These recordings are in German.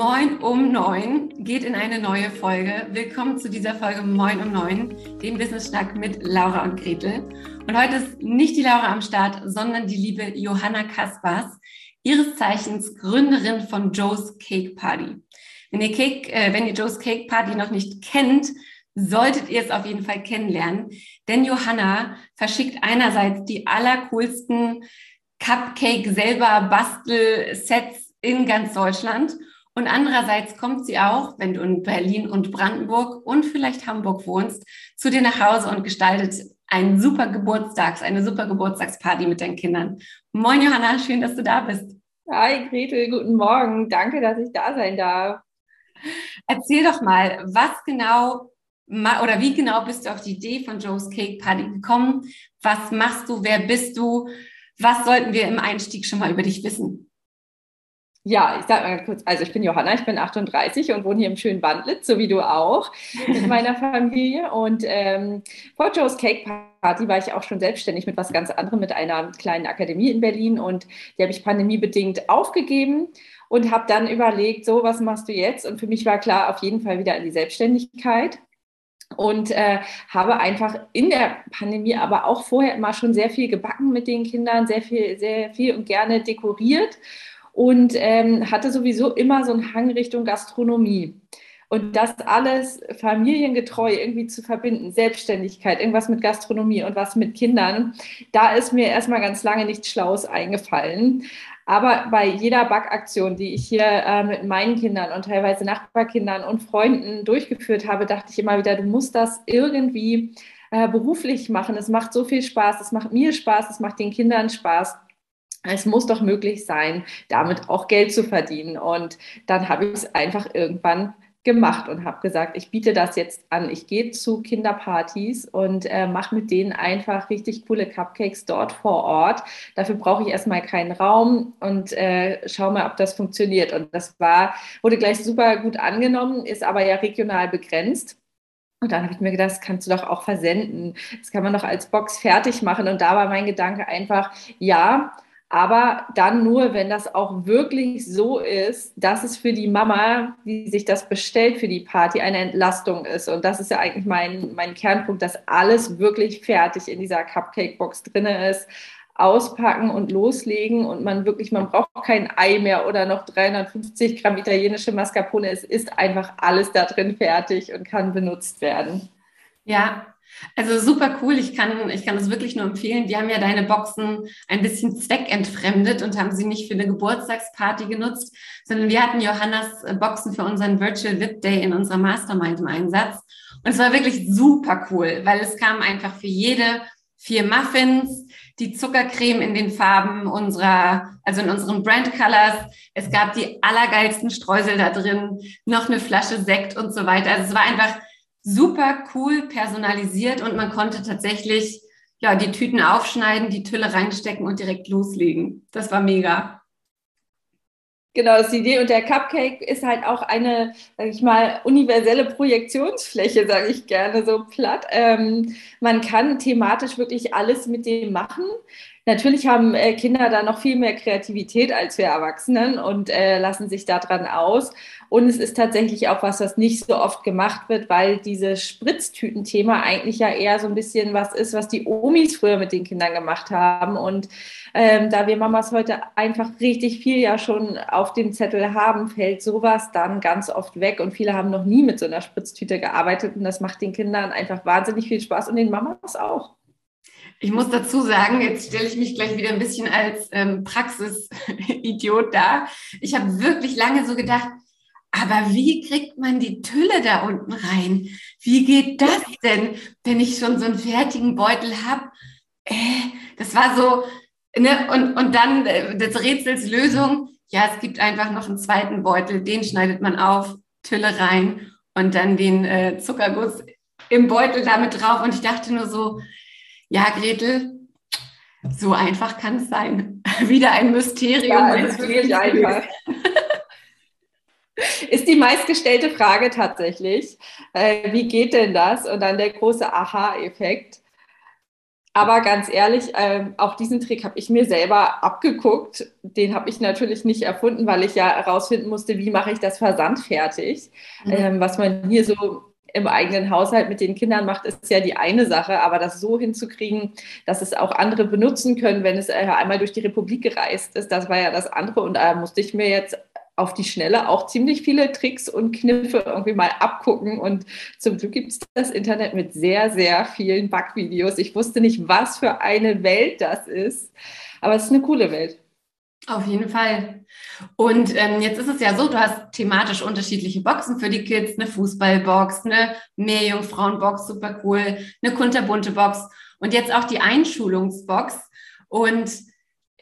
Moin um neun geht in eine neue Folge. Willkommen zu dieser Folge Moin um neun, dem Business Schnack mit Laura und Gretel. Und heute ist nicht die Laura am Start, sondern die liebe Johanna Kaspers, ihres Zeichens Gründerin von Joe's Cake Party. Wenn ihr, Cake, äh, wenn ihr Joe's Cake Party noch nicht kennt, solltet ihr es auf jeden Fall kennenlernen. Denn Johanna verschickt einerseits die allercoolsten Cupcake selber Bastel-Sets in ganz Deutschland und andererseits kommt sie auch, wenn du in Berlin und Brandenburg und vielleicht Hamburg wohnst, zu dir nach Hause und gestaltet einen super Geburtstags, eine super Geburtstagsparty mit deinen Kindern. Moin Johanna, schön, dass du da bist. Hi Gretel, guten Morgen. Danke, dass ich da sein darf. Erzähl doch mal, was genau oder wie genau bist du auf die Idee von Joe's Cake Party gekommen? Was machst du? Wer bist du? Was sollten wir im Einstieg schon mal über dich wissen? Ja, ich sage mal kurz, also ich bin Johanna, ich bin 38 und wohne hier im schönen Bandlitz, so wie du auch, mit meiner Familie. Und ähm, vor Joe's Cake Party war ich auch schon selbstständig mit was ganz anderem, mit einer kleinen Akademie in Berlin. Und die habe ich pandemiebedingt aufgegeben und habe dann überlegt, so, was machst du jetzt? Und für mich war klar, auf jeden Fall wieder in die Selbstständigkeit und äh, habe einfach in der Pandemie, aber auch vorher immer schon sehr viel gebacken mit den Kindern, sehr viel, sehr viel und gerne dekoriert und ähm, hatte sowieso immer so einen Hang Richtung Gastronomie. Und das alles familiengetreu irgendwie zu verbinden, Selbstständigkeit, irgendwas mit Gastronomie und was mit Kindern, da ist mir erstmal ganz lange nichts Schlaues eingefallen. Aber bei jeder Backaktion, die ich hier äh, mit meinen Kindern und teilweise Nachbarkindern und Freunden durchgeführt habe, dachte ich immer wieder, du musst das irgendwie äh, beruflich machen. Es macht so viel Spaß, es macht mir Spaß, es macht den Kindern Spaß. Es muss doch möglich sein, damit auch Geld zu verdienen. Und dann habe ich es einfach irgendwann gemacht und habe gesagt, ich biete das jetzt an. Ich gehe zu Kinderpartys und äh, mache mit denen einfach richtig coole Cupcakes dort vor Ort. Dafür brauche ich erstmal keinen Raum und äh, schau mal, ob das funktioniert. Und das war, wurde gleich super gut angenommen, ist aber ja regional begrenzt. Und dann habe ich mir gedacht, das kannst du doch auch versenden. Das kann man doch als Box fertig machen. Und da war mein Gedanke einfach, ja, aber dann nur, wenn das auch wirklich so ist, dass es für die Mama, die sich das bestellt für die Party, eine Entlastung ist. Und das ist ja eigentlich mein, mein Kernpunkt, dass alles wirklich fertig in dieser Cupcake-Box drin ist. Auspacken und loslegen und man wirklich, man braucht kein Ei mehr oder noch 350 Gramm italienische Mascarpone. Es ist einfach alles da drin fertig und kann benutzt werden. Ja, also super cool. Ich kann, ich kann das wirklich nur empfehlen. Wir haben ja deine Boxen ein bisschen zweckentfremdet und haben sie nicht für eine Geburtstagsparty genutzt, sondern wir hatten Johannas äh, Boxen für unseren Virtual VIP Day in unserer Mastermind im Einsatz. Und es war wirklich super cool, weil es kam einfach für jede vier Muffins, die Zuckercreme in den Farben unserer, also in unseren Brand Colors. Es gab die allergeilsten Streusel da drin, noch eine Flasche Sekt und so weiter. Also es war einfach super cool personalisiert und man konnte tatsächlich ja die Tüten aufschneiden, die Tülle reinstecken und direkt loslegen. Das war mega. Genau, das ist die Idee. Und der Cupcake ist halt auch eine, sag ich mal, universelle Projektionsfläche, sage ich gerne so platt. Ähm, man kann thematisch wirklich alles mit dem machen. Natürlich haben äh, Kinder da noch viel mehr Kreativität als wir Erwachsenen und äh, lassen sich daran aus. Und es ist tatsächlich auch was, was nicht so oft gemacht wird, weil dieses Spritztüten-Thema eigentlich ja eher so ein bisschen was ist, was die Omis früher mit den Kindern gemacht haben. Und ähm, da wir Mamas heute einfach richtig viel ja schon auf dem Zettel haben, fällt sowas dann ganz oft weg. Und viele haben noch nie mit so einer Spritztüte gearbeitet. Und das macht den Kindern einfach wahnsinnig viel Spaß und den Mamas auch. Ich muss dazu sagen, jetzt stelle ich mich gleich wieder ein bisschen als ähm, Praxisidiot dar. Ich habe wirklich lange so gedacht, aber wie kriegt man die Tülle da unten rein? Wie geht das denn, wenn ich schon so einen fertigen Beutel habe? Äh, das war so, ne? Und, und dann äh, das Rätsels Lösung, ja, es gibt einfach noch einen zweiten Beutel, den schneidet man auf, Tülle rein und dann den äh, Zuckerguss im Beutel damit drauf. Und ich dachte nur so, ja, Gretel, so einfach kann es sein. Wieder ein Mysterium. Ja, es ist wirklich einfach. ist die meistgestellte Frage tatsächlich. Äh, wie geht denn das? Und dann der große Aha-Effekt. Aber ganz ehrlich, ähm, auch diesen Trick habe ich mir selber abgeguckt. Den habe ich natürlich nicht erfunden, weil ich ja herausfinden musste, wie mache ich das versandfertig. Mhm. Ähm, was man hier so im eigenen Haushalt mit den Kindern macht, ist ja die eine Sache, aber das so hinzukriegen, dass es auch andere benutzen können, wenn es äh, einmal durch die Republik gereist ist, das war ja das andere. Und da musste ich mir jetzt auf die Schnelle auch ziemlich viele Tricks und Kniffe irgendwie mal abgucken. Und zum Glück gibt es das Internet mit sehr, sehr vielen Backvideos. Ich wusste nicht, was für eine Welt das ist, aber es ist eine coole Welt. Auf jeden Fall. Und ähm, jetzt ist es ja so, du hast thematisch unterschiedliche Boxen für die Kids, eine Fußballbox, eine Meerjungfrauenbox, super cool, eine kunterbunte Box und jetzt auch die Einschulungsbox. Und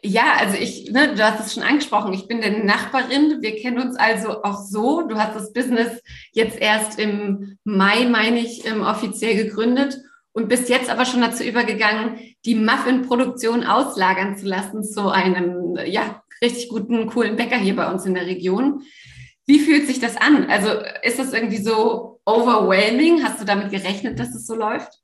ja, also ich, ne, du hast es schon angesprochen, ich bin deine Nachbarin. Wir kennen uns also auch so. Du hast das Business jetzt erst im Mai, meine ich, ähm, offiziell gegründet und bist jetzt aber schon dazu übergegangen, die Muffin-Produktion auslagern zu lassen zu einem, ja, richtig guten, coolen Bäcker hier bei uns in der Region. Wie fühlt sich das an? Also ist das irgendwie so overwhelming? Hast du damit gerechnet, dass es so läuft?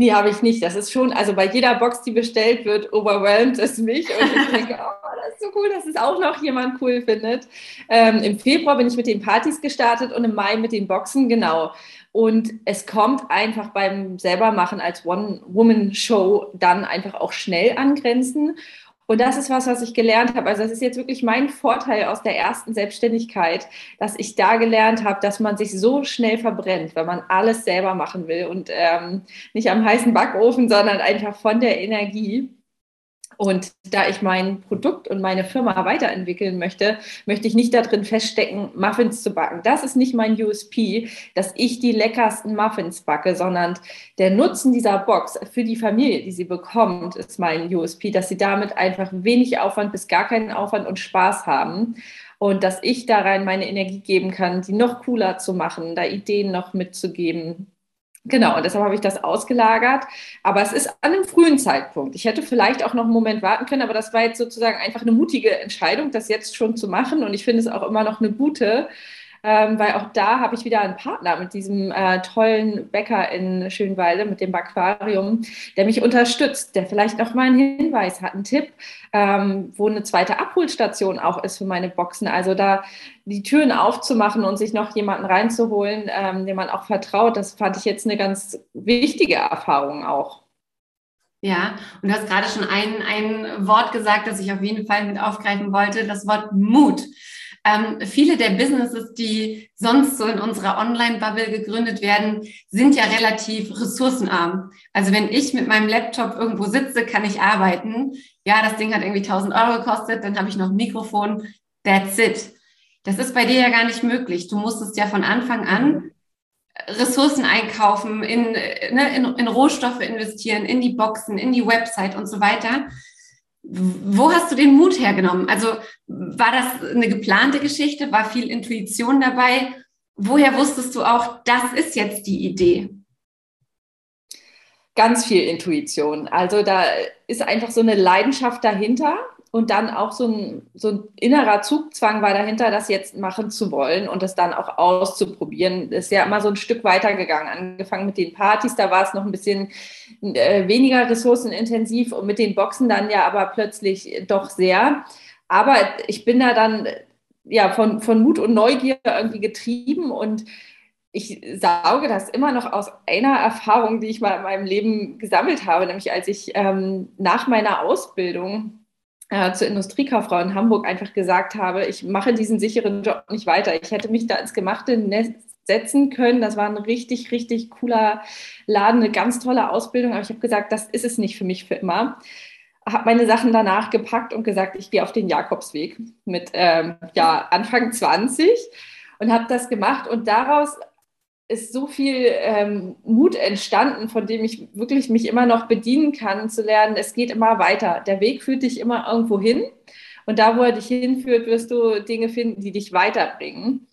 Nee, habe ich nicht. Das ist schon, also bei jeder Box, die bestellt wird, overwhelmed es mich. Und ich denke, oh, das ist so cool, dass es auch noch jemand cool findet. Ähm, Im Februar bin ich mit den Partys gestartet und im Mai mit den Boxen, genau. Und es kommt einfach beim selbermachen als One-Woman-Show dann einfach auch schnell an Grenzen. Und das ist was, was ich gelernt habe. Also das ist jetzt wirklich mein Vorteil aus der ersten Selbstständigkeit, dass ich da gelernt habe, dass man sich so schnell verbrennt, wenn man alles selber machen will und ähm, nicht am heißen Backofen, sondern einfach von der Energie. Und da ich mein Produkt und meine Firma weiterentwickeln möchte, möchte ich nicht darin feststecken, Muffins zu backen. Das ist nicht mein USP, dass ich die leckersten Muffins backe, sondern der Nutzen dieser Box für die Familie, die sie bekommt, ist mein USP, dass sie damit einfach wenig Aufwand bis gar keinen Aufwand und Spaß haben. Und dass ich da rein meine Energie geben kann, die noch cooler zu machen, da Ideen noch mitzugeben, Genau, und deshalb habe ich das ausgelagert. Aber es ist an einem frühen Zeitpunkt. Ich hätte vielleicht auch noch einen Moment warten können, aber das war jetzt sozusagen einfach eine mutige Entscheidung, das jetzt schon zu machen. Und ich finde es auch immer noch eine gute, ähm, weil auch da habe ich wieder einen Partner mit diesem äh, tollen Bäcker in Schönwalde, mit dem Aquarium, der mich unterstützt, der vielleicht noch mal einen Hinweis hat, einen Tipp, ähm, wo eine zweite Abholstation auch ist für meine Boxen. Also da die Türen aufzumachen und sich noch jemanden reinzuholen, ähm, dem man auch vertraut, das fand ich jetzt eine ganz wichtige Erfahrung auch. Ja, und du hast gerade schon ein, ein Wort gesagt, das ich auf jeden Fall mit aufgreifen wollte, das Wort Mut. Ähm, viele der Businesses, die sonst so in unserer Online-Bubble gegründet werden, sind ja relativ ressourcenarm. Also wenn ich mit meinem Laptop irgendwo sitze, kann ich arbeiten. Ja, das Ding hat irgendwie 1000 Euro gekostet, dann habe ich noch ein Mikrofon. That's it. Das ist bei dir ja gar nicht möglich. Du musstest ja von Anfang an Ressourcen einkaufen, in, ne, in, in Rohstoffe investieren, in die Boxen, in die Website und so weiter. Wo hast du den Mut hergenommen? Also war das eine geplante Geschichte? War viel Intuition dabei? Woher wusstest du auch, das ist jetzt die Idee? Ganz viel Intuition. Also da ist einfach so eine Leidenschaft dahinter und dann auch so ein, so ein innerer Zugzwang war dahinter, das jetzt machen zu wollen und das dann auch auszuprobieren. Das ist ja immer so ein Stück weitergegangen. Angefangen mit den Partys, da war es noch ein bisschen äh, weniger ressourcenintensiv und mit den Boxen dann ja aber plötzlich doch sehr. Aber ich bin da dann ja von, von Mut und Neugier irgendwie getrieben und ich sauge das immer noch aus einer Erfahrung, die ich mal in meinem Leben gesammelt habe, nämlich als ich ähm, nach meiner Ausbildung äh, zur Industriekauffrau in Hamburg einfach gesagt habe, ich mache diesen sicheren Job nicht weiter. Ich hätte mich da ins gemachte Netz setzen können. Das war ein richtig, richtig cooler Laden, eine ganz tolle Ausbildung. Aber ich habe gesagt, das ist es nicht für mich für immer. Habe meine Sachen danach gepackt und gesagt, ich gehe auf den Jakobsweg mit ähm, ja, Anfang 20 und habe das gemacht. Und daraus ist so viel ähm, Mut entstanden, von dem ich wirklich mich immer noch bedienen kann, zu lernen, es geht immer weiter. Der Weg führt dich immer irgendwo hin. Und da, wo er dich hinführt, wirst du Dinge finden, die dich weiterbringen.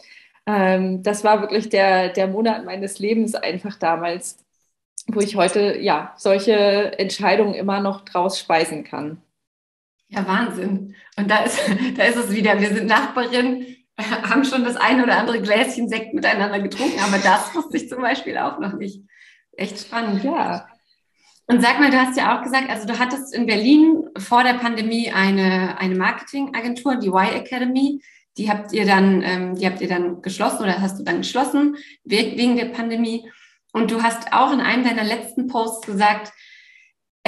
Ähm, das war wirklich der, der Monat meines Lebens einfach damals, wo ich heute ja solche Entscheidungen immer noch draus speisen kann. Ja, Wahnsinn. Und da ist, da ist es wieder. Wir sind Nachbarin haben schon das eine oder andere Gläschen Sekt miteinander getrunken, aber das wusste ich zum Beispiel auch noch nicht. Echt spannend. Ja. Und sag mal, du hast ja auch gesagt, also du hattest in Berlin vor der Pandemie eine, eine Marketingagentur, die Y Academy. Die habt ihr dann, ähm, die habt ihr dann geschlossen oder hast du dann geschlossen wegen der Pandemie. Und du hast auch in einem deiner letzten Posts gesagt,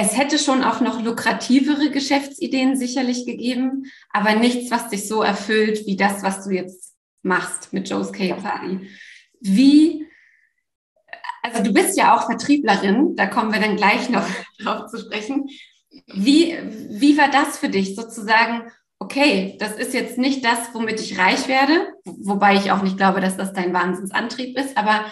es hätte schon auch noch lukrativere Geschäftsideen sicherlich gegeben, aber nichts, was dich so erfüllt wie das, was du jetzt machst mit Joe's Cake Party. Wie, also du bist ja auch Vertrieblerin, da kommen wir dann gleich noch drauf zu sprechen. Wie, wie war das für dich sozusagen? Okay, das ist jetzt nicht das, womit ich reich werde, wobei ich auch nicht glaube, dass das dein Wahnsinnsantrieb ist, aber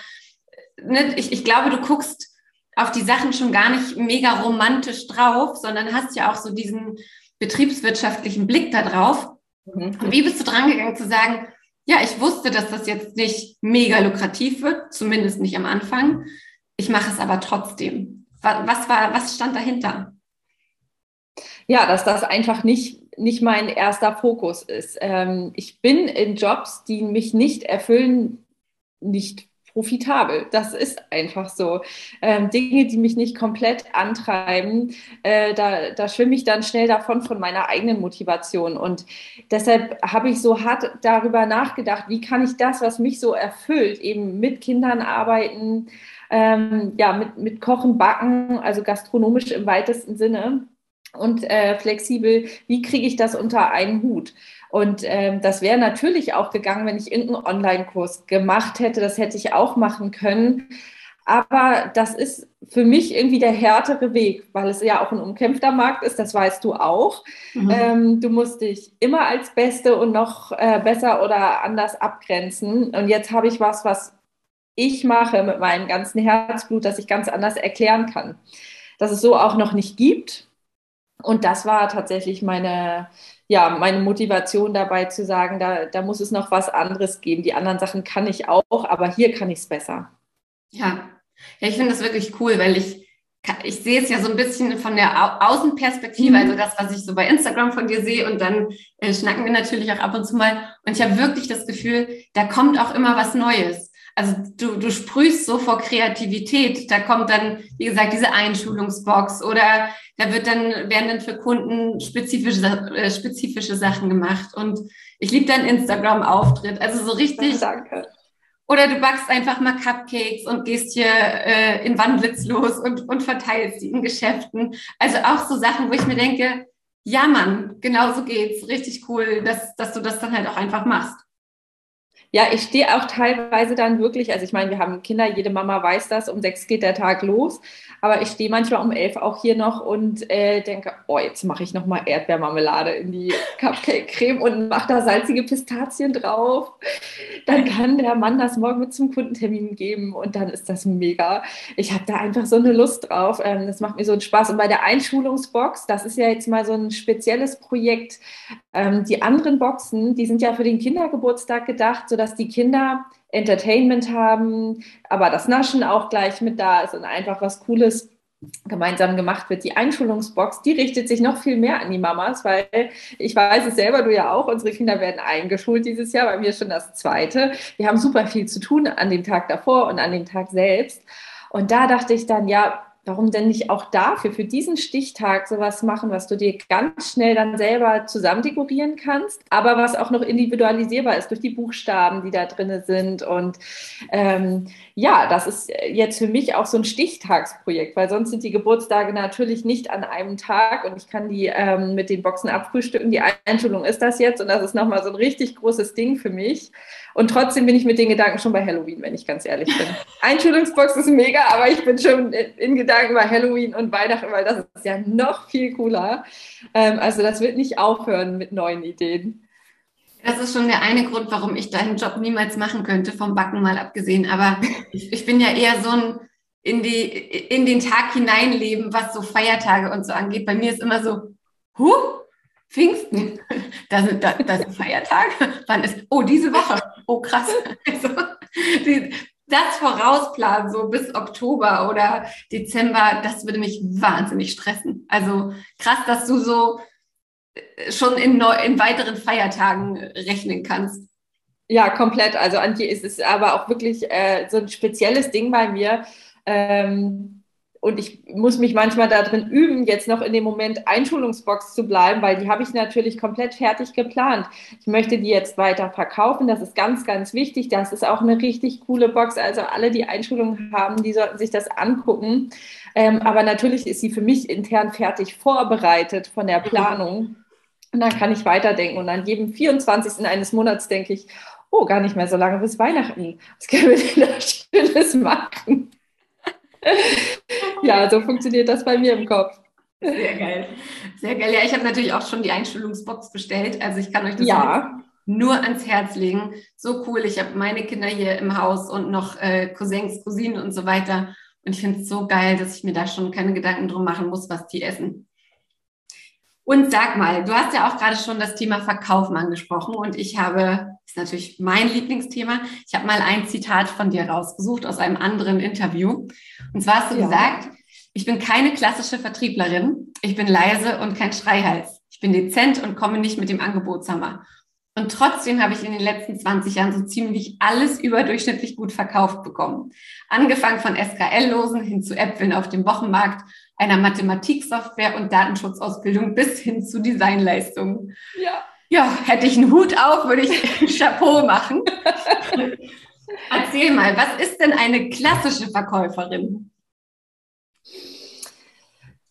ne, ich, ich glaube, du guckst auf die Sachen schon gar nicht mega romantisch drauf, sondern hast ja auch so diesen betriebswirtschaftlichen Blick da drauf. Mhm. Und wie bist du dran gegangen zu sagen, ja, ich wusste, dass das jetzt nicht mega lukrativ wird, zumindest nicht am Anfang. Ich mache es aber trotzdem. Was war, was stand dahinter? Ja, dass das einfach nicht, nicht mein erster Fokus ist. Ähm, ich bin in Jobs, die mich nicht erfüllen, nicht profitabel. Das ist einfach so. Ähm, Dinge, die mich nicht komplett antreiben, äh, da, da schwimme ich dann schnell davon von meiner eigenen Motivation. Und deshalb habe ich so hart darüber nachgedacht, wie kann ich das, was mich so erfüllt, eben mit Kindern arbeiten, ähm, ja, mit, mit Kochen, Backen, also gastronomisch im weitesten Sinne und äh, flexibel, wie kriege ich das unter einen Hut? Und ähm, das wäre natürlich auch gegangen, wenn ich irgendeinen Online-Kurs gemacht hätte. Das hätte ich auch machen können. Aber das ist für mich irgendwie der härtere Weg, weil es ja auch ein umkämpfter Markt ist, das weißt du auch. Mhm. Ähm, du musst dich immer als Beste und noch äh, besser oder anders abgrenzen. Und jetzt habe ich was, was ich mache mit meinem ganzen Herzblut, das ich ganz anders erklären kann. Dass es so auch noch nicht gibt. Und das war tatsächlich meine, ja, meine Motivation dabei zu sagen, da, da muss es noch was anderes geben. Die anderen Sachen kann ich auch, aber hier kann ich es besser. Ja. ja, ich finde das wirklich cool, weil ich, ich sehe es ja so ein bisschen von der Außenperspektive, mhm. also das, was ich so bei Instagram von dir sehe und dann äh, schnacken wir natürlich auch ab und zu mal. Und ich habe wirklich das Gefühl, da kommt auch immer was Neues also du, du sprühst so vor Kreativität. Da kommt dann, wie gesagt, diese Einschulungsbox oder da wird dann, werden dann für Kunden spezifische, äh, spezifische Sachen gemacht. Und ich liebe deinen Instagram-Auftritt. Also so richtig. Danke. Oder du backst einfach mal Cupcakes und gehst hier äh, in Wandlitz los und, und verteilst die in Geschäften. Also auch so Sachen, wo ich mir denke, ja Mann, genau so geht's. Richtig cool, dass, dass du das dann halt auch einfach machst. Ja, ich stehe auch teilweise dann wirklich, also ich meine, wir haben Kinder, jede Mama weiß das, um sechs geht der Tag los, aber ich stehe manchmal um elf auch hier noch und äh, denke, oh, jetzt mache ich nochmal Erdbeermarmelade in die Cupcake-Creme und mache da salzige Pistazien drauf. Dann kann der Mann das morgen mit zum Kundentermin geben und dann ist das mega. Ich habe da einfach so eine Lust drauf. Ähm, das macht mir so einen Spaß. Und bei der Einschulungsbox, das ist ja jetzt mal so ein spezielles Projekt. Ähm, die anderen Boxen, die sind ja für den Kindergeburtstag gedacht, sodass die Kinder Entertainment haben, aber das Naschen auch gleich mit da ist und einfach was Cooles gemeinsam gemacht wird. Die Einschulungsbox, die richtet sich noch viel mehr an die Mamas, weil ich weiß es selber, du ja auch, unsere Kinder werden eingeschult dieses Jahr, bei mir schon das zweite. Wir haben super viel zu tun an dem Tag davor und an dem Tag selbst. Und da dachte ich dann, ja, warum denn nicht auch dafür, für diesen Stichtag sowas machen, was du dir ganz schnell dann selber zusammen dekorieren kannst, aber was auch noch individualisierbar ist durch die Buchstaben, die da drin sind. Und ähm, ja, das ist jetzt für mich auch so ein Stichtagsprojekt, weil sonst sind die Geburtstage natürlich nicht an einem Tag und ich kann die ähm, mit den Boxen abfrühstücken. Die Einschulung ist das jetzt und das ist nochmal so ein richtig großes Ding für mich. Und trotzdem bin ich mit den Gedanken schon bei Halloween, wenn ich ganz ehrlich bin. Einschulungsbox ist mega, aber ich bin schon in Gedanken bei Halloween und Weihnachten, weil das ist ja noch viel cooler. Ähm, also das wird nicht aufhören mit neuen Ideen. Das ist schon der eine Grund, warum ich deinen Job niemals machen könnte, vom Backen mal abgesehen. Aber ich, ich bin ja eher so ein in, die, in den Tag hineinleben, was so Feiertage und so angeht. Bei mir ist immer so, huh, Pfingsten, da sind, da, da sind Feiertage. Wann ist, oh, diese Woche, oh krass. Also, die, das vorausplanen, so bis Oktober oder Dezember, das würde mich wahnsinnig stressen. Also krass, dass du so äh, schon in, neu, in weiteren Feiertagen rechnen kannst. Ja, komplett. Also Antje, ist es aber auch wirklich äh, so ein spezielles Ding bei mir. Ähm, und ich muss mich manchmal darin üben, jetzt noch in dem Moment Einschulungsbox zu bleiben, weil die habe ich natürlich komplett fertig geplant. Ich möchte die jetzt weiter verkaufen. Das ist ganz, ganz wichtig. Das ist auch eine richtig coole Box. Also alle, die Einschulungen haben, die sollten sich das angucken. Ähm, aber natürlich ist sie für mich intern fertig vorbereitet von der Planung. Und dann kann ich weiterdenken. Und an jedem 24. eines Monats denke ich, oh, gar nicht mehr so lange bis Weihnachten. Was können wir denn da Schönes machen? Ja, so funktioniert das bei mir im Kopf. Sehr geil. Sehr geil. Ja, ich habe natürlich auch schon die Einschulungsbox bestellt. Also ich kann euch das ja. nur ans Herz legen. So cool. Ich habe meine Kinder hier im Haus und noch äh, Cousins, Cousinen und so weiter. Und ich finde es so geil, dass ich mir da schon keine Gedanken drum machen muss, was die essen. Und sag mal, du hast ja auch gerade schon das Thema Verkaufen angesprochen und ich habe, das ist natürlich mein Lieblingsthema, ich habe mal ein Zitat von dir rausgesucht aus einem anderen Interview. Und zwar hast du ja. gesagt, ich bin keine klassische Vertrieblerin, ich bin leise und kein Schreihals. Ich bin dezent und komme nicht mit dem Angebotshammer. Und trotzdem habe ich in den letzten 20 Jahren so ziemlich alles überdurchschnittlich gut verkauft bekommen. Angefangen von SKL-Losen hin zu Äpfeln auf dem Wochenmarkt einer Mathematiksoftware und Datenschutzausbildung bis hin zu Designleistungen. Ja. Ja, hätte ich einen Hut auf, würde ich Chapeau machen. Erzähl mal, was ist denn eine klassische Verkäuferin?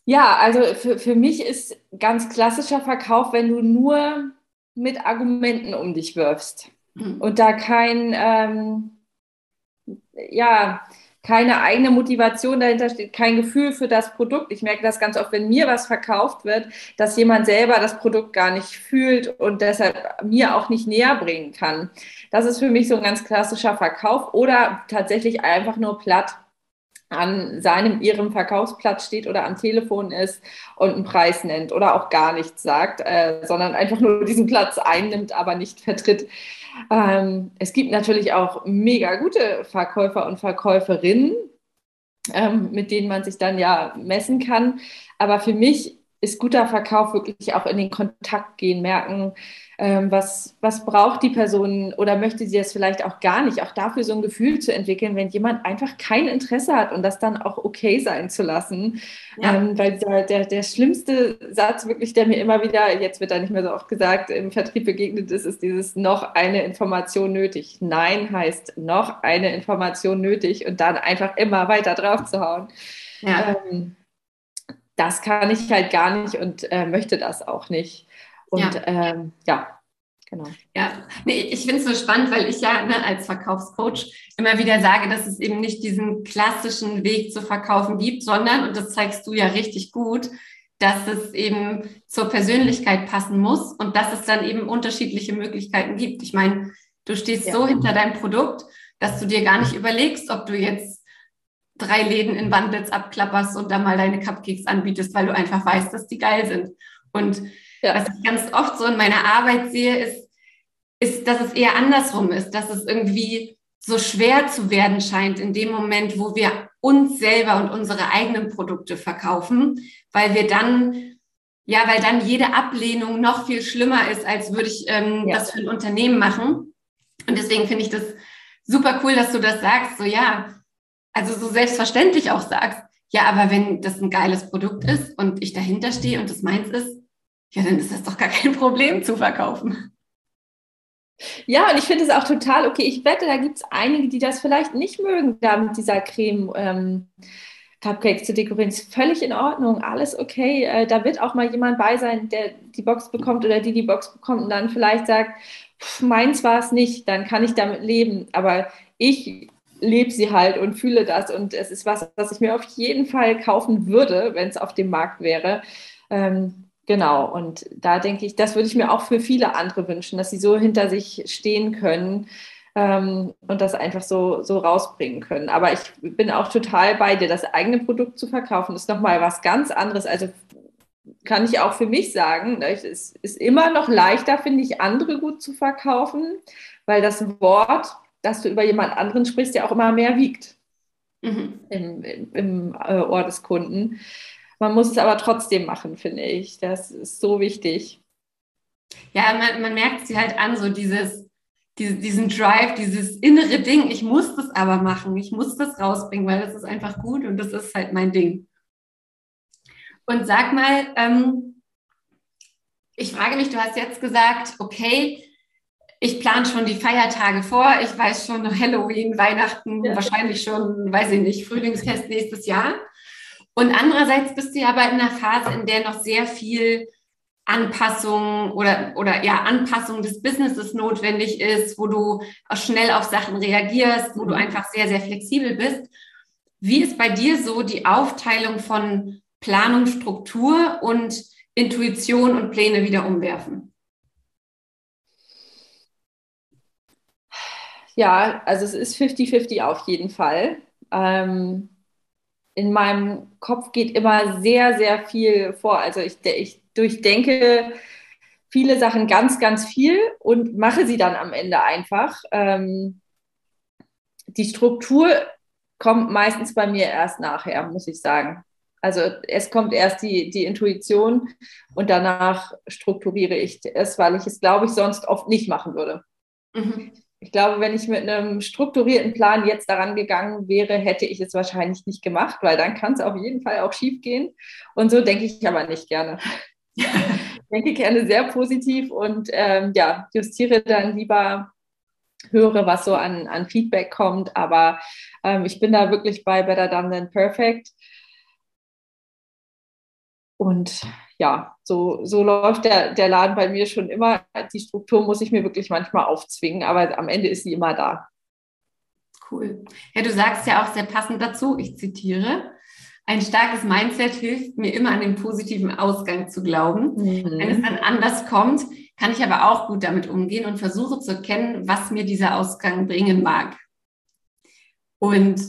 Ja, also für, für mich ist ganz klassischer Verkauf, wenn du nur mit Argumenten um dich wirfst mhm. und da kein, ähm, ja, keine eigene Motivation dahinter steht, kein Gefühl für das Produkt. Ich merke das ganz oft, wenn mir was verkauft wird, dass jemand selber das Produkt gar nicht fühlt und deshalb mir auch nicht näher bringen kann. Das ist für mich so ein ganz klassischer Verkauf oder tatsächlich einfach nur platt an seinem, ihrem Verkaufsplatz steht oder am Telefon ist und einen Preis nennt oder auch gar nichts sagt, äh, sondern einfach nur diesen Platz einnimmt, aber nicht vertritt. Ähm, es gibt natürlich auch mega gute Verkäufer und Verkäuferinnen, ähm, mit denen man sich dann ja messen kann. Aber für mich ist guter Verkauf wirklich auch in den Kontakt gehen, merken, ähm, was, was braucht die Person oder möchte sie das vielleicht auch gar nicht. Auch dafür so ein Gefühl zu entwickeln, wenn jemand einfach kein Interesse hat und das dann auch okay sein zu lassen. Ja. Ähm, weil der, der, der schlimmste Satz wirklich, der mir immer wieder, jetzt wird da nicht mehr so oft gesagt, im Vertrieb begegnet ist, ist dieses noch eine Information nötig. Nein heißt noch eine Information nötig und dann einfach immer weiter drauf zu hauen. Ja. Ähm, das kann ich halt gar nicht und äh, möchte das auch nicht. Und ja, ähm, ja genau. Ja, nee, ich finde es so spannend, weil ich ja ne, als Verkaufscoach immer wieder sage, dass es eben nicht diesen klassischen Weg zu verkaufen gibt, sondern, und das zeigst du ja richtig gut, dass es eben zur Persönlichkeit passen muss und dass es dann eben unterschiedliche Möglichkeiten gibt. Ich meine, du stehst ja. so hinter deinem Produkt, dass du dir gar nicht überlegst, ob du jetzt drei Läden in Wandlitz abklapperst und da mal deine Cupcakes anbietest, weil du einfach weißt, dass die geil sind. Und ja. was ich ganz oft so in meiner Arbeit sehe, ist, ist, dass es eher andersrum ist, dass es irgendwie so schwer zu werden scheint in dem Moment, wo wir uns selber und unsere eigenen Produkte verkaufen, weil wir dann, ja, weil dann jede Ablehnung noch viel schlimmer ist, als würde ich ähm, ja. das für ein Unternehmen machen. Und deswegen finde ich das super cool, dass du das sagst. So, ja, also so selbstverständlich auch sagst, ja, aber wenn das ein geiles Produkt ist und ich dahinter stehe und das meins ist, ja, dann ist das doch gar kein Problem zu verkaufen. Ja, und ich finde es auch total okay. Ich wette, da gibt es einige, die das vielleicht nicht mögen, da mit dieser Creme ähm, Cupcakes zu dekorieren. Ist völlig in Ordnung, alles okay. Äh, da wird auch mal jemand bei sein, der die Box bekommt oder die die Box bekommt und dann vielleicht sagt, pff, meins war es nicht, dann kann ich damit leben. Aber ich lebe sie halt und fühle das und es ist was, was ich mir auf jeden Fall kaufen würde, wenn es auf dem Markt wäre. Ähm, Genau, und da denke ich, das würde ich mir auch für viele andere wünschen, dass sie so hinter sich stehen können ähm, und das einfach so, so rausbringen können. Aber ich bin auch total bei dir. Das eigene Produkt zu verkaufen ist nochmal was ganz anderes. Also kann ich auch für mich sagen, ne, es ist immer noch leichter, finde ich, andere gut zu verkaufen, weil das Wort, das du über jemand anderen sprichst, ja auch immer mehr wiegt mhm. im, im, im äh, Ohr des Kunden. Man muss es aber trotzdem machen, finde ich. Das ist so wichtig. Ja, man, man merkt sie halt an, so dieses, diesen Drive, dieses innere Ding, ich muss das aber machen, ich muss das rausbringen, weil das ist einfach gut und das ist halt mein Ding. Und sag mal, ähm, ich frage mich, du hast jetzt gesagt, okay, ich plane schon die Feiertage vor, ich weiß schon Halloween, Weihnachten, ja. wahrscheinlich schon, weiß ich nicht, Frühlingsfest nächstes Jahr. Und andererseits bist du ja aber in einer Phase, in der noch sehr viel Anpassung oder, oder ja, Anpassung des Businesses notwendig ist, wo du auch schnell auf Sachen reagierst, wo du mhm. einfach sehr, sehr flexibel bist. Wie ist bei dir so die Aufteilung von Planung, Struktur und Intuition und Pläne wieder umwerfen? Ja, also es ist 50-50 auf jeden Fall. Ähm, in meinem Kopf geht immer sehr, sehr viel vor. Also ich, ich durchdenke viele Sachen ganz, ganz viel und mache sie dann am Ende einfach. Ähm, die Struktur kommt meistens bei mir erst nachher, muss ich sagen. Also es kommt erst die, die Intuition und danach strukturiere ich es, weil ich es, glaube ich, sonst oft nicht machen würde. Mhm ich glaube, wenn ich mit einem strukturierten Plan jetzt daran gegangen wäre, hätte ich es wahrscheinlich nicht gemacht, weil dann kann es auf jeden Fall auch schief gehen. Und so denke ich aber nicht gerne. ich denke gerne sehr positiv und ähm, ja, justiere dann lieber, höre, was so an, an Feedback kommt. Aber ähm, ich bin da wirklich bei Better Done Than Perfect. Und ja, so, so läuft der, der Laden bei mir schon immer. Die Struktur muss ich mir wirklich manchmal aufzwingen, aber am Ende ist sie immer da. Cool. Ja, du sagst ja auch sehr passend dazu, ich zitiere, ein starkes Mindset hilft mir immer an den positiven Ausgang zu glauben. Mhm. Wenn es dann anders kommt, kann ich aber auch gut damit umgehen und versuche zu erkennen, was mir dieser Ausgang bringen mag. Und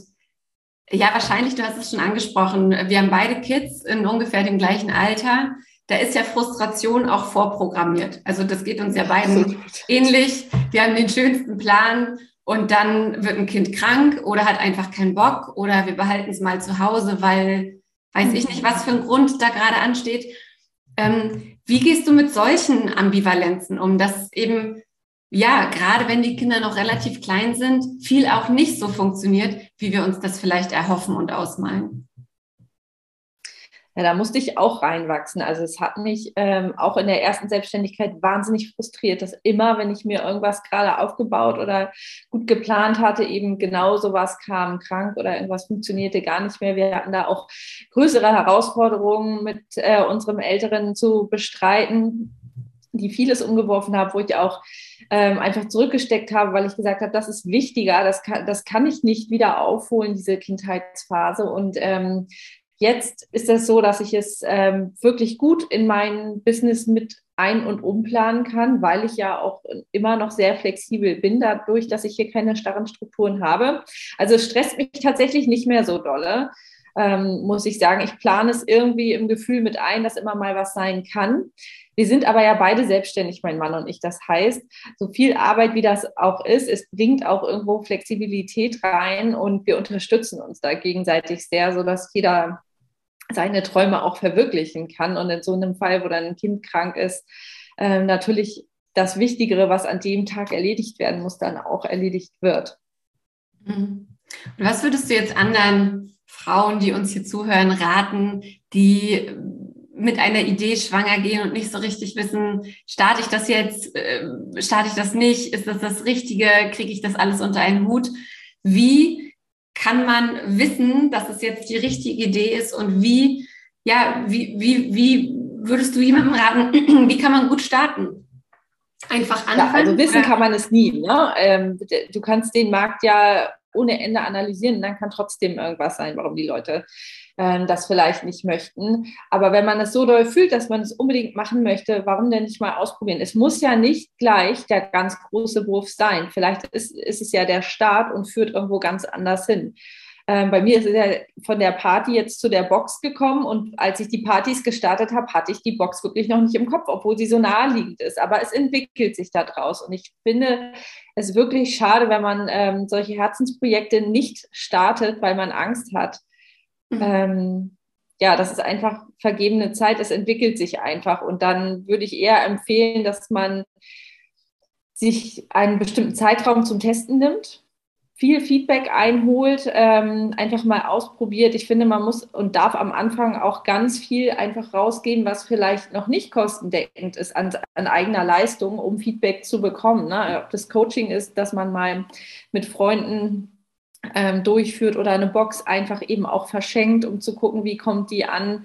ja, wahrscheinlich, du hast es schon angesprochen. Wir haben beide Kids in ungefähr dem gleichen Alter. Da ist ja Frustration auch vorprogrammiert. Also das geht uns ja beiden Absolut. ähnlich. Wir haben den schönsten Plan und dann wird ein Kind krank oder hat einfach keinen Bock oder wir behalten es mal zu Hause, weil weiß ich nicht, was für ein Grund da gerade ansteht. Ähm, wie gehst du mit solchen Ambivalenzen um, dass eben ja, gerade wenn die Kinder noch relativ klein sind, viel auch nicht so funktioniert, wie wir uns das vielleicht erhoffen und ausmalen. Ja, da musste ich auch reinwachsen. Also es hat mich ähm, auch in der ersten Selbstständigkeit wahnsinnig frustriert, dass immer, wenn ich mir irgendwas gerade aufgebaut oder gut geplant hatte, eben genau sowas kam, krank oder irgendwas funktionierte gar nicht mehr. Wir hatten da auch größere Herausforderungen mit äh, unserem Älteren zu bestreiten, die vieles umgeworfen haben, wo ich auch ähm, einfach zurückgesteckt habe, weil ich gesagt habe, das ist wichtiger, das kann, das kann ich nicht wieder aufholen, diese Kindheitsphase. Und ähm, jetzt ist es so, dass ich es ähm, wirklich gut in mein Business mit ein- und umplanen kann, weil ich ja auch immer noch sehr flexibel bin, dadurch, dass ich hier keine starren Strukturen habe. Also es stresst mich tatsächlich nicht mehr so dolle. Ähm, muss ich sagen. Ich plane es irgendwie im Gefühl mit ein, dass immer mal was sein kann. Wir sind aber ja beide selbstständig, mein Mann und ich. Das heißt, so viel Arbeit wie das auch ist, es bringt auch irgendwo Flexibilität rein und wir unterstützen uns da gegenseitig sehr, sodass jeder seine Träume auch verwirklichen kann. Und in so einem Fall, wo dann ein Kind krank ist, äh, natürlich das Wichtigere, was an dem Tag erledigt werden muss, dann auch erledigt wird. Mhm. Und was würdest du jetzt anderen Frauen, die uns hier zuhören, raten, die mit einer Idee schwanger gehen und nicht so richtig wissen, starte ich das jetzt, äh, starte ich das nicht, ist das das Richtige, kriege ich das alles unter einen Hut? Wie kann man wissen, dass es jetzt die richtige Idee ist und wie, ja, wie, wie, wie würdest du jemandem raten, wie kann man gut starten? Einfach anfangen? Ja, also wissen kann man es nie. Ne? Ähm, du kannst den Markt ja ohne Ende analysieren, dann kann trotzdem irgendwas sein, warum die Leute äh, das vielleicht nicht möchten. Aber wenn man es so doll fühlt, dass man es unbedingt machen möchte, warum denn nicht mal ausprobieren? Es muss ja nicht gleich der ganz große Wurf sein. Vielleicht ist, ist es ja der Start und führt irgendwo ganz anders hin. Ähm, bei mir ist es ja von der Party jetzt zu der Box gekommen und als ich die Partys gestartet habe, hatte ich die Box wirklich noch nicht im Kopf, obwohl sie so naheliegend ist. Aber es entwickelt sich da draus und ich finde es wirklich schade, wenn man ähm, solche Herzensprojekte nicht startet, weil man Angst hat. Mhm. Ähm, ja, das ist einfach vergebene Zeit, es entwickelt sich einfach und dann würde ich eher empfehlen, dass man sich einen bestimmten Zeitraum zum Testen nimmt, viel Feedback einholt, ähm, einfach mal ausprobiert. Ich finde, man muss und darf am Anfang auch ganz viel einfach rausgehen, was vielleicht noch nicht kostendeckend ist an, an eigener Leistung, um Feedback zu bekommen. Ne? Ob das Coaching ist, dass man mal mit Freunden ähm, durchführt oder eine Box einfach eben auch verschenkt, um zu gucken, wie kommt die an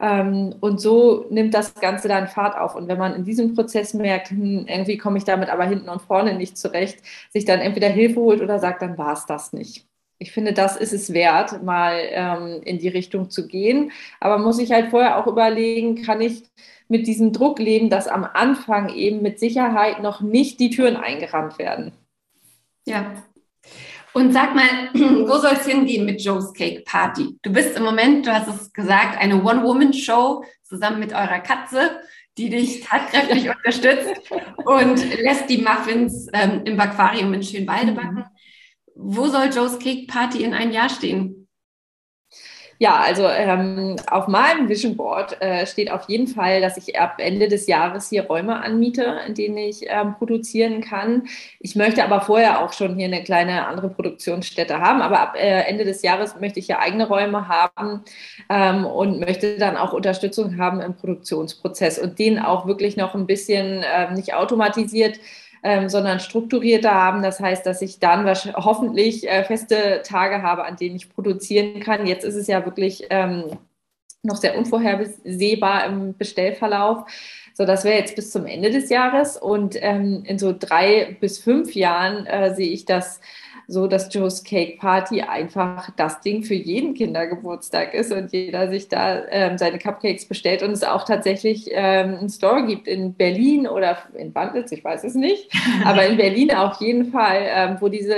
ähm, und so nimmt das Ganze dann Fahrt auf. Und wenn man in diesem Prozess merkt, hm, irgendwie komme ich damit aber hinten und vorne nicht zurecht, sich dann entweder Hilfe holt oder sagt, dann war es das nicht. Ich finde, das ist es wert, mal ähm, in die Richtung zu gehen. Aber muss ich halt vorher auch überlegen, kann ich mit diesem Druck leben, dass am Anfang eben mit Sicherheit noch nicht die Türen eingerannt werden. Ja, und sag mal, wo soll es hingehen mit Joe's Cake Party? Du bist im Moment, du hast es gesagt, eine One-Woman-Show zusammen mit eurer Katze, die dich tatkräftig unterstützt und lässt die Muffins ähm, im Aquarium in Schönwalde backen. Wo soll Joe's Cake Party in ein Jahr stehen? Ja, also ähm, auf meinem Vision Board äh, steht auf jeden Fall, dass ich ab Ende des Jahres hier Räume anmiete, in denen ich ähm, produzieren kann. Ich möchte aber vorher auch schon hier eine kleine andere Produktionsstätte haben. Aber ab äh, Ende des Jahres möchte ich ja eigene Räume haben ähm, und möchte dann auch Unterstützung haben im Produktionsprozess und den auch wirklich noch ein bisschen äh, nicht automatisiert ähm, sondern strukturierter haben. Das heißt, dass ich dann hoffentlich äh, feste Tage habe, an denen ich produzieren kann. Jetzt ist es ja wirklich ähm, noch sehr unvorhersehbar im Bestellverlauf. So, das wäre jetzt bis zum Ende des Jahres und ähm, in so drei bis fünf Jahren äh, sehe ich das so, dass Joe's Cake Party einfach das Ding für jeden Kindergeburtstag ist und jeder sich da ähm, seine Cupcakes bestellt und es auch tatsächlich ähm, einen Store gibt in Berlin oder in Banditz, ich weiß es nicht, aber in Berlin auf jeden Fall, ähm, wo diese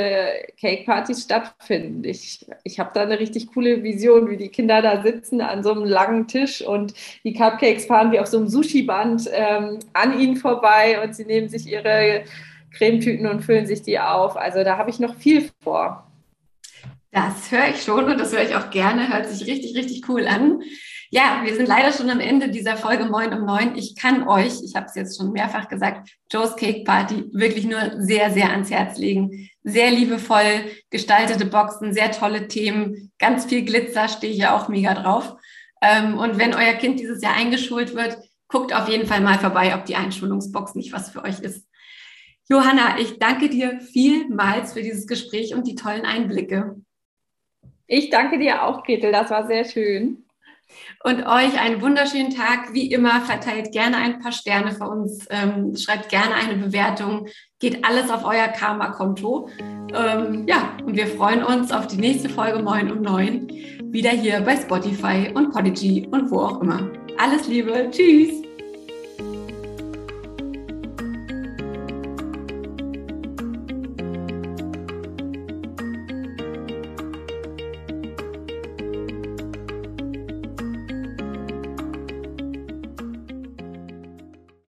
Cake Partys stattfinden. Ich, ich habe da eine richtig coole Vision, wie die Kinder da sitzen an so einem langen Tisch und die Cupcakes fahren wie auf so einem Sushi-Band ähm, an ihnen vorbei und sie nehmen sich ihre Cremetüten und füllen sich die auf. Also da habe ich noch viel vor. Das höre ich schon und das höre ich auch gerne. Hört sich richtig, richtig cool an. Ja, wir sind leider schon am Ende dieser Folge Moin um neun. Ich kann euch, ich habe es jetzt schon mehrfach gesagt, Joe's Cake Party wirklich nur sehr, sehr ans Herz legen. Sehr liebevoll gestaltete Boxen, sehr tolle Themen, ganz viel Glitzer, stehe ich ja auch mega drauf. Ähm, und wenn euer Kind dieses Jahr eingeschult wird, guckt auf jeden Fall mal vorbei, ob die Einschulungsbox nicht was für euch ist. Johanna, ich danke dir vielmals für dieses Gespräch und die tollen Einblicke. Ich danke dir auch, Gretel, das war sehr schön. Und euch einen wunderschönen Tag. Wie immer, verteilt gerne ein paar Sterne für uns, ähm, schreibt gerne eine Bewertung, geht alles auf euer Karma-Konto. Ähm, ja, und wir freuen uns auf die nächste Folge Moin um neun. Wieder hier bei Spotify und Podigy und wo auch immer. Alles Liebe, tschüss!